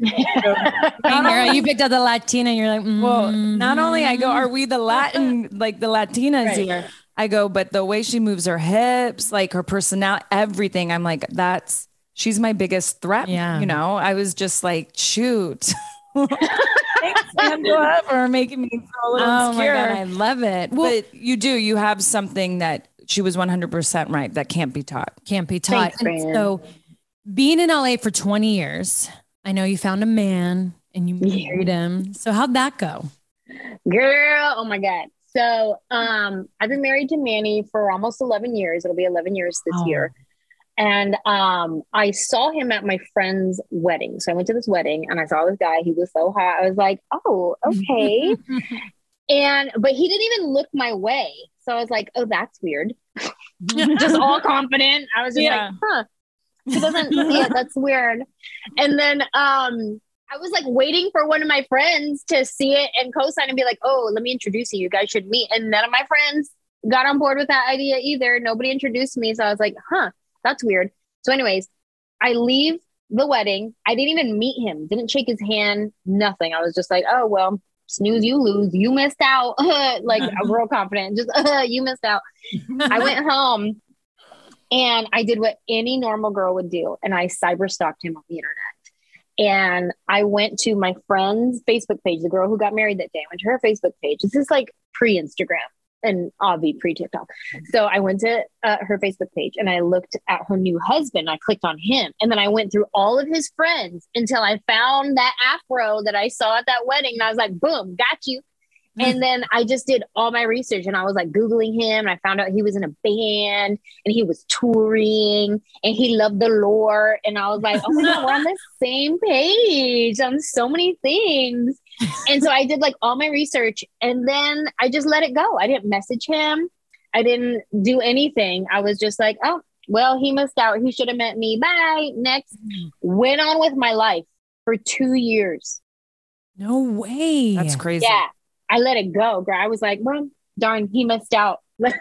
And you're- picked out the Latina. And you're like, Well, mm, not only I go, are we the Latin, like the Latinas Right. here? I go, but the way she moves her hips, like her personality, everything. I'm like, that's she's my biggest threat. Yeah. You know, I was just like, shoot. Thanks, Anjelah, for making me feel a little oh my. God, I love it. Well, but you do, you have something that she was 100% right that can't be taught. can't be taught. Thanks, And so, being in LA for 20 years, I know you found a man and you Yeah. married him. So, how'd that go? Girl, oh my God. So um I've been married to Manny for almost 11 years. It'll be 11 years this Oh. year. And um I saw him at my friend's wedding. So I went to this wedding and I saw this guy. He was so hot. I was like, "Oh, okay." and but he didn't even look my way. So I was like, "Oh, that's weird." just all confident. I was just Yeah. like, "Huh." He doesn't see it. That's weird. And then um I was like waiting for one of my friends to see it and co-sign and be like, "Oh, let me introduce you. You guys should meet." And none of my friends got on board with that idea either. Nobody introduced me, so I was like, "Huh, that's weird." So, anyways, I leave the wedding. I didn't even meet him. Didn't shake his hand. Nothing. I was just like, "Oh well, snooze, you lose. You missed out." like I'm real confident. Just uh, you missed out. I went home and I did what any normal girl would do, and I cyber stalked him on the internet. And I went to my friend's Facebook page, the girl who got married that day. I went to her Facebook page. This is like pre Instagram and Avi pre TikTok. So I went to uh, her Facebook page and I looked at her new husband. I clicked on him, and then I went through all of his friends until I found that afro that I saw at that wedding. And I was like, boom, got you. And then I just did all my research and I was like Googling him and I found out he was in a band and he was touring and he loved the lore. And I was like, oh my God, we're on the same page on so many things. And so I did like all my research and then I just let it go. I didn't message him. I didn't do anything. I was just like, oh, well, he missed out. He should have met me. Bye. Next. Mm-hmm. Went on with my life for two years. No way. That's crazy. Yeah. I let it go, girl. I was like, well, darn, he missed out. I'd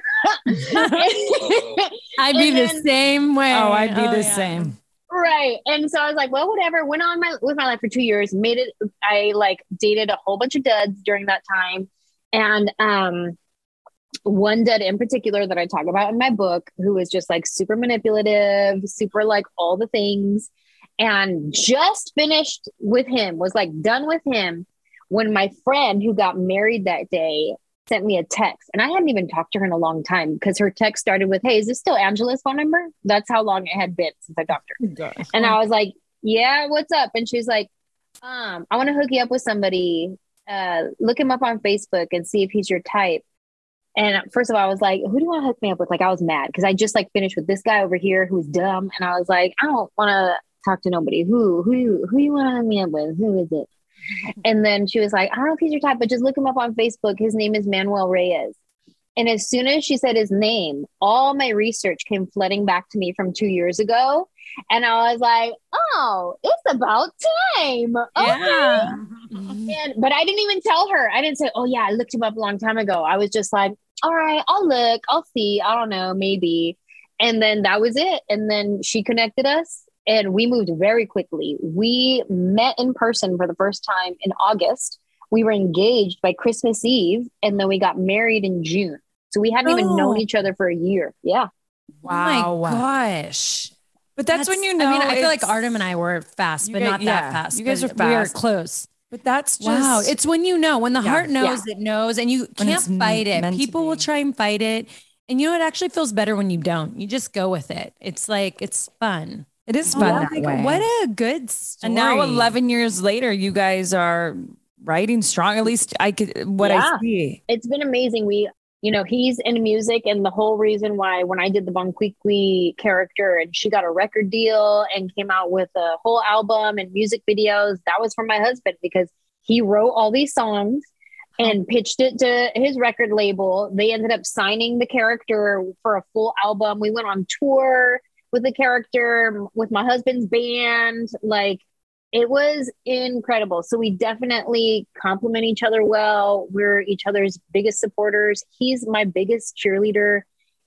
be And the same way. Oh, I'd be the yeah. same. right. And so I was like, well, whatever. Went on my with my life for two years. Made it. I like dated a whole bunch of duds during that time, and um, one dud in particular that I talk about in my book, who was just like super manipulative, super like all the things, and just finished with him. Was like done with him when my friend who got married that day sent me a text and I hadn't even talked to her in a long time because her text started with, Hey, is this still Anjelah's phone number? That's how long it had been since I talked to her. And I was like, Yeah, what's up? And she's like, um, I want to hook you up with somebody. Uh, look him up on Facebook and see if he's your type. And first of all, I was like, who do you want to hook me up with? Like, I was mad because I just like finished with this guy over here who's dumb. And I was like, I don't want to talk to nobody. Who, who, you- who you want to hook me up with? Who is it? And then she was like, I don't know if he's your type, but just look him up on Facebook. His name is Manuel Reyes. And as soon as she said his name, all my research came flooding back to me from two years ago. And I was like, oh, it's about time. Okay. Yeah. And, but I didn't even tell her. I didn't say, oh, yeah, I looked him up a long time ago. I was just like, all right, I'll look, I'll see. I don't know, maybe. And then that was it. And then she connected us and we moved very quickly. We met in person for the first time in August. We were engaged by Christmas Eve and then we got married in June. So we hadn't even Oh. known each other for a year. Yeah. Oh Wow. my gosh. But that's, when you know. I mean, I feel like Artem and I were fast, but guys- not yeah, that fast. you guys but are We are close. But that's just wow. It's when you know, when the Yeah. heart knows, it knows, and you When can't it's m- fight it. People will try and fight it. And you know, it actually feels better when you don't. You just go with it. It's like, it's fun. It is Oh, fun that like, way. What a good story. and now 11 years later, you guys are writing strong. At least I could what Yeah. I see. it's been amazing. We, you know, he's in music, and the whole reason why when I did the Bonquiqui character and she got a record deal and came out with a whole album and music videos, that was from my husband because he wrote all these songs and oh. pitched it to his record label. They ended up signing the character for a full album. We went on tour with the character with my husband's band. Like it was incredible. So we definitely complement each other well. We're each other's biggest supporters. He's my biggest cheerleader.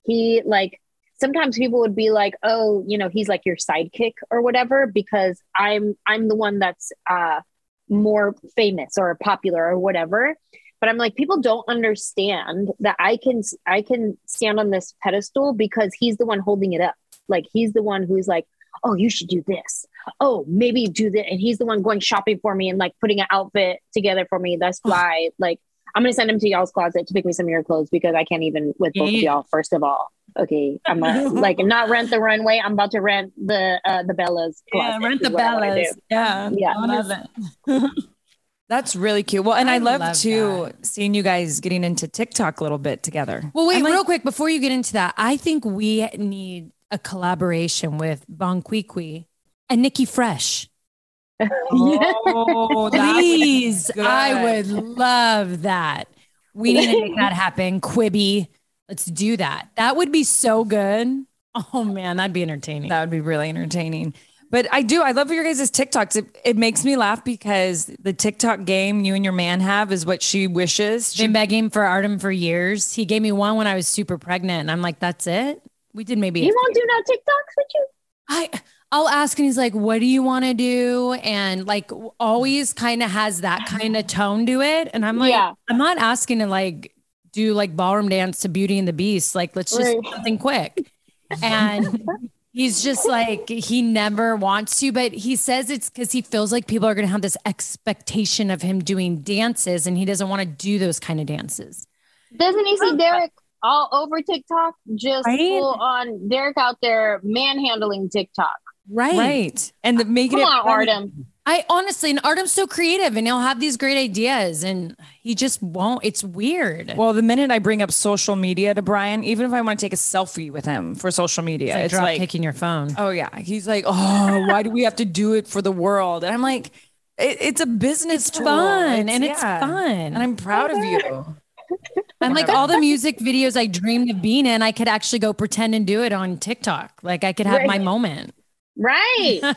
He like sometimes people would be like, "Oh, you know, he's like your sidekick or whatever," because I'm I'm the one that's uh more famous or popular or whatever. But I'm like, people don't understand that I can I can stand on this pedestal because he's the one holding it up. Like he's the one who's like, oh, you should do this. Oh, maybe do that. And he's the one going shopping for me and like putting an outfit together for me. That's why, like, I'm gonna send him to y'all's closet to pick me some of your clothes because I can't even with both of y'all. First of all, okay, I'm a, like not rent the runway. I'm about to rent the uh the Bellas. Yeah, rent the is what I wanna Bellas. Yeah. Yeah. I love it. That's really cute. Well, and I, I love, love too seeing you guys getting into TikTok a little bit together. Well, wait, like- real quick before you get into that, I think we need a collaboration with Bonquiqui and Nikki Fresh. Oh, that would be Please, good. I would love that. We need to make that happen. Quibi, let's do that. That would be so good. Oh man, that'd be entertaining. That would be really entertaining. But I do. I love your guys' TikToks. It, it makes me laugh because the TikTok game you and your man have is what she wishes. She, Been begging for Artem for years. He gave me one when I was super pregnant, and I'm like, "That's it." We did maybe. You won't do no TikToks with you? I I'll ask and he's like, "What do you want to do?" And like always kind of has that kind of tone to it. And I'm like, Yeah. I'm not asking to like do like ballroom dance to Beauty and the Beast. Like let's just Right. do something quick. And he's just like he never wants to, but he says it's because he feels like people are going to have this expectation of him doing dances, and he doesn't want to do those kind of dances. Doesn't he see Derek all over TikTok? Just Right? full on Derek out there manhandling TikTok. Right. right. And the, making Come it on, funny. Artem. I honestly, and Artem's so creative and he'll have these great ideas and he just won't. It's weird. Well, the minute I bring up social media to Bryan, even if I want to take a selfie with him for social media, it's, it's like, like, taking your phone. oh yeah, he's like, oh, why do we have to do it for the world? And I'm like, it, it's a business It's tool. fun, and it's fun. and I'm proud of you. I'm like all the music videos I dreamed of being in, I could actually go pretend and do it on TikTok. Like I could have Right. my moment. Right.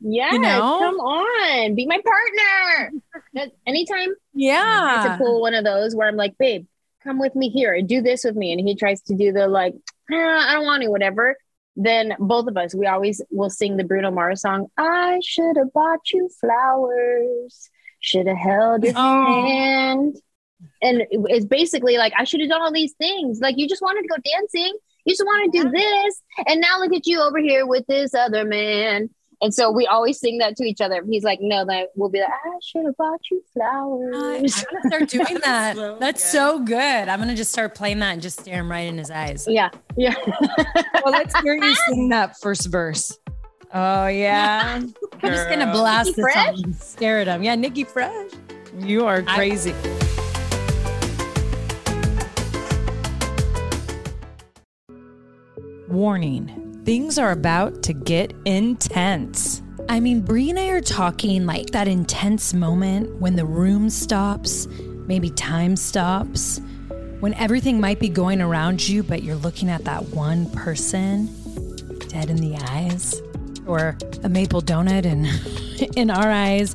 Yes. know? Come on. Be my partner. Anytime Yeah. to pull one of those where I'm like, babe, come with me here and do this with me. And he tries to do the like, "Ah, I don't want to, whatever. Then both of us, we always will sing the Bruno Mars song. I should have bought you flowers. Should have held your Oh. hand. And it- it's basically like, I should have done all these things. Like, you just wanted to go dancing. You just want to do this. And now look at you over here with this other man. And so we always sing that to each other. He's like, no, that we'll be like, I should have bought you flowers. I'm gonna start doing that. That's so good. I'm gonna just start playing that and just stare him right in his eyes. yeah. Yeah. Well, let's hear you sing that first verse. Oh yeah. I'm just gonna blast Nikki this Fresh? song and stare at him. Yeah, Nikki Fresh. You are I- Warning things are about to get intense. I mean, Brie and I are talking like that intense moment when the room stops, maybe time stops, when everything might be going around you, but you're looking at that one person dead in the eyes, or a maple donut in in our eyes.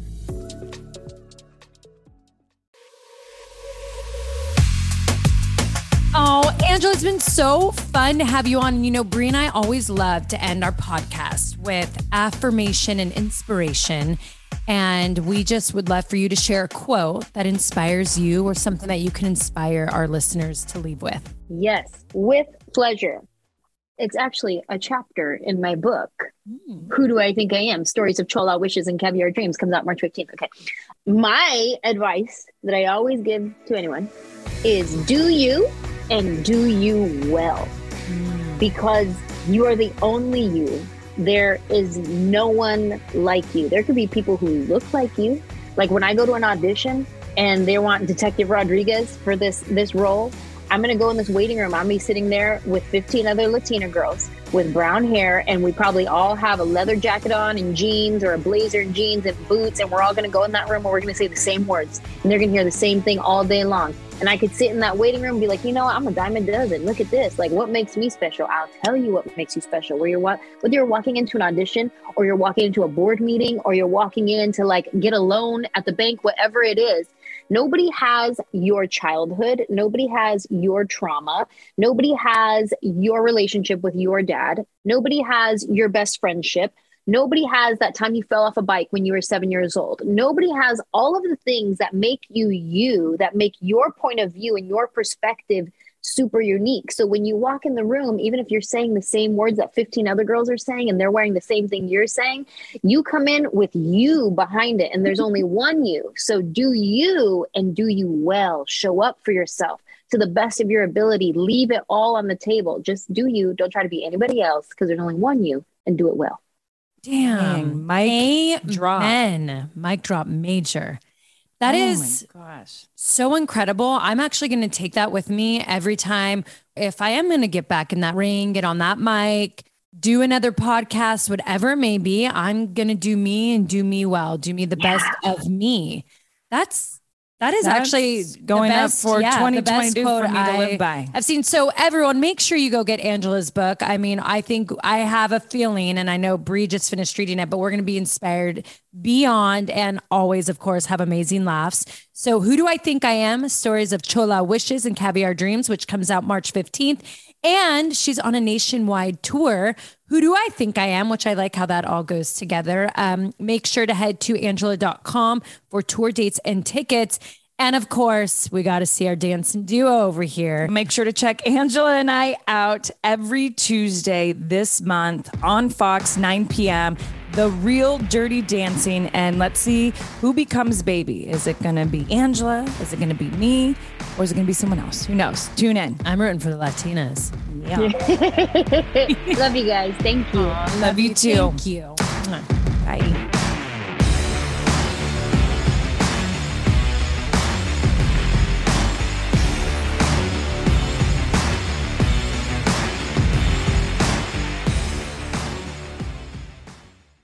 Oh, Anjelah, it's been so fun to have you on. And you know, Brie and I always love to end our podcast with affirmation and inspiration. And we just would love for you to share a quote that inspires you or something that you can inspire our listeners to leave with. Yes, with pleasure. It's actually a chapter in my book. Hmm. Who do I think I am? Stories of Chola Wishes and Caviar Dreams comes out March 15th. Okay. My advice that I always give to anyone is do you and do you well because you are the only you. There is no one like you. There could be people who look like you. Like when I go to an audition and they want Detective Rodriguez for this this role, I'm gonna go in this waiting room. I'm gonna be sitting there with 15 other Latina girls with brown hair, and we probably all have a leather jacket on and jeans or a blazer and jeans and boots, and we're all gonna go in that room and we're gonna say the same words, and they're gonna hear the same thing all day long. And I could sit in that waiting room and be like, you know, what? I'm a diamond dozen. Look at this. Like, what makes me special? I'll tell you what makes you special. Where you're wa- whether you're walking into an audition or you're walking into a board meeting or you're walking in to like get a loan at the bank, whatever it is. Nobody has your childhood. Nobody has your trauma. Nobody has your relationship with your dad. Nobody has your best friendship. Nobody has that time you fell off a bike when you were seven years old. Nobody has all of the things that make you you, that make your point of view and your perspective super unique. So when you walk in the room, even if you're saying the same words that 15 other girls are saying and they're wearing the same thing you're saying, you come in with you behind it and there's only one you. So do you and do you well. Show up for yourself to the best of your ability. Leave it all on the table. Just do you. Don't try to be anybody else because there's only one you and do it well. Damn. Mic drop. Amen. Mic drop major. That Oh is gosh. so incredible. I'm actually going to take that with me every time. If I am going to get back in that ring, get on that mic, do another podcast, whatever it may be, I'm going to do me and do me well, do me the best of me. That's That is That's actually going the up for yeah, the 2022 for me to live by. I've seen. So everyone, make sure you go get Anjelah's book. I mean, I think I have a feeling, and I know Brie just finished reading it, but we're going to be inspired beyond, and always, of course, have amazing laughs. So, who do I think I am? Stories of Chola wishes and caviar dreams, which comes out March fifteenth. And she's on a nationwide tour. Who do I think I am? Which I like how that all goes together. Um, make sure to head to anjelah.com for tour dates and tickets. And of course, we got to see our dancing duo over here. Make sure to check Anjelah and I out every Tuesday this month on Fox, 9 p.m. The Real Dirty Dancing. And let's see who becomes baby. Is it going to be Anjelah? Is it going to be me? Or is it going to be someone else? Who knows? Tune in. I'm rooting for the Latinas. Yeah. Love you guys. Thank you. Love you too. Thank you. Bye.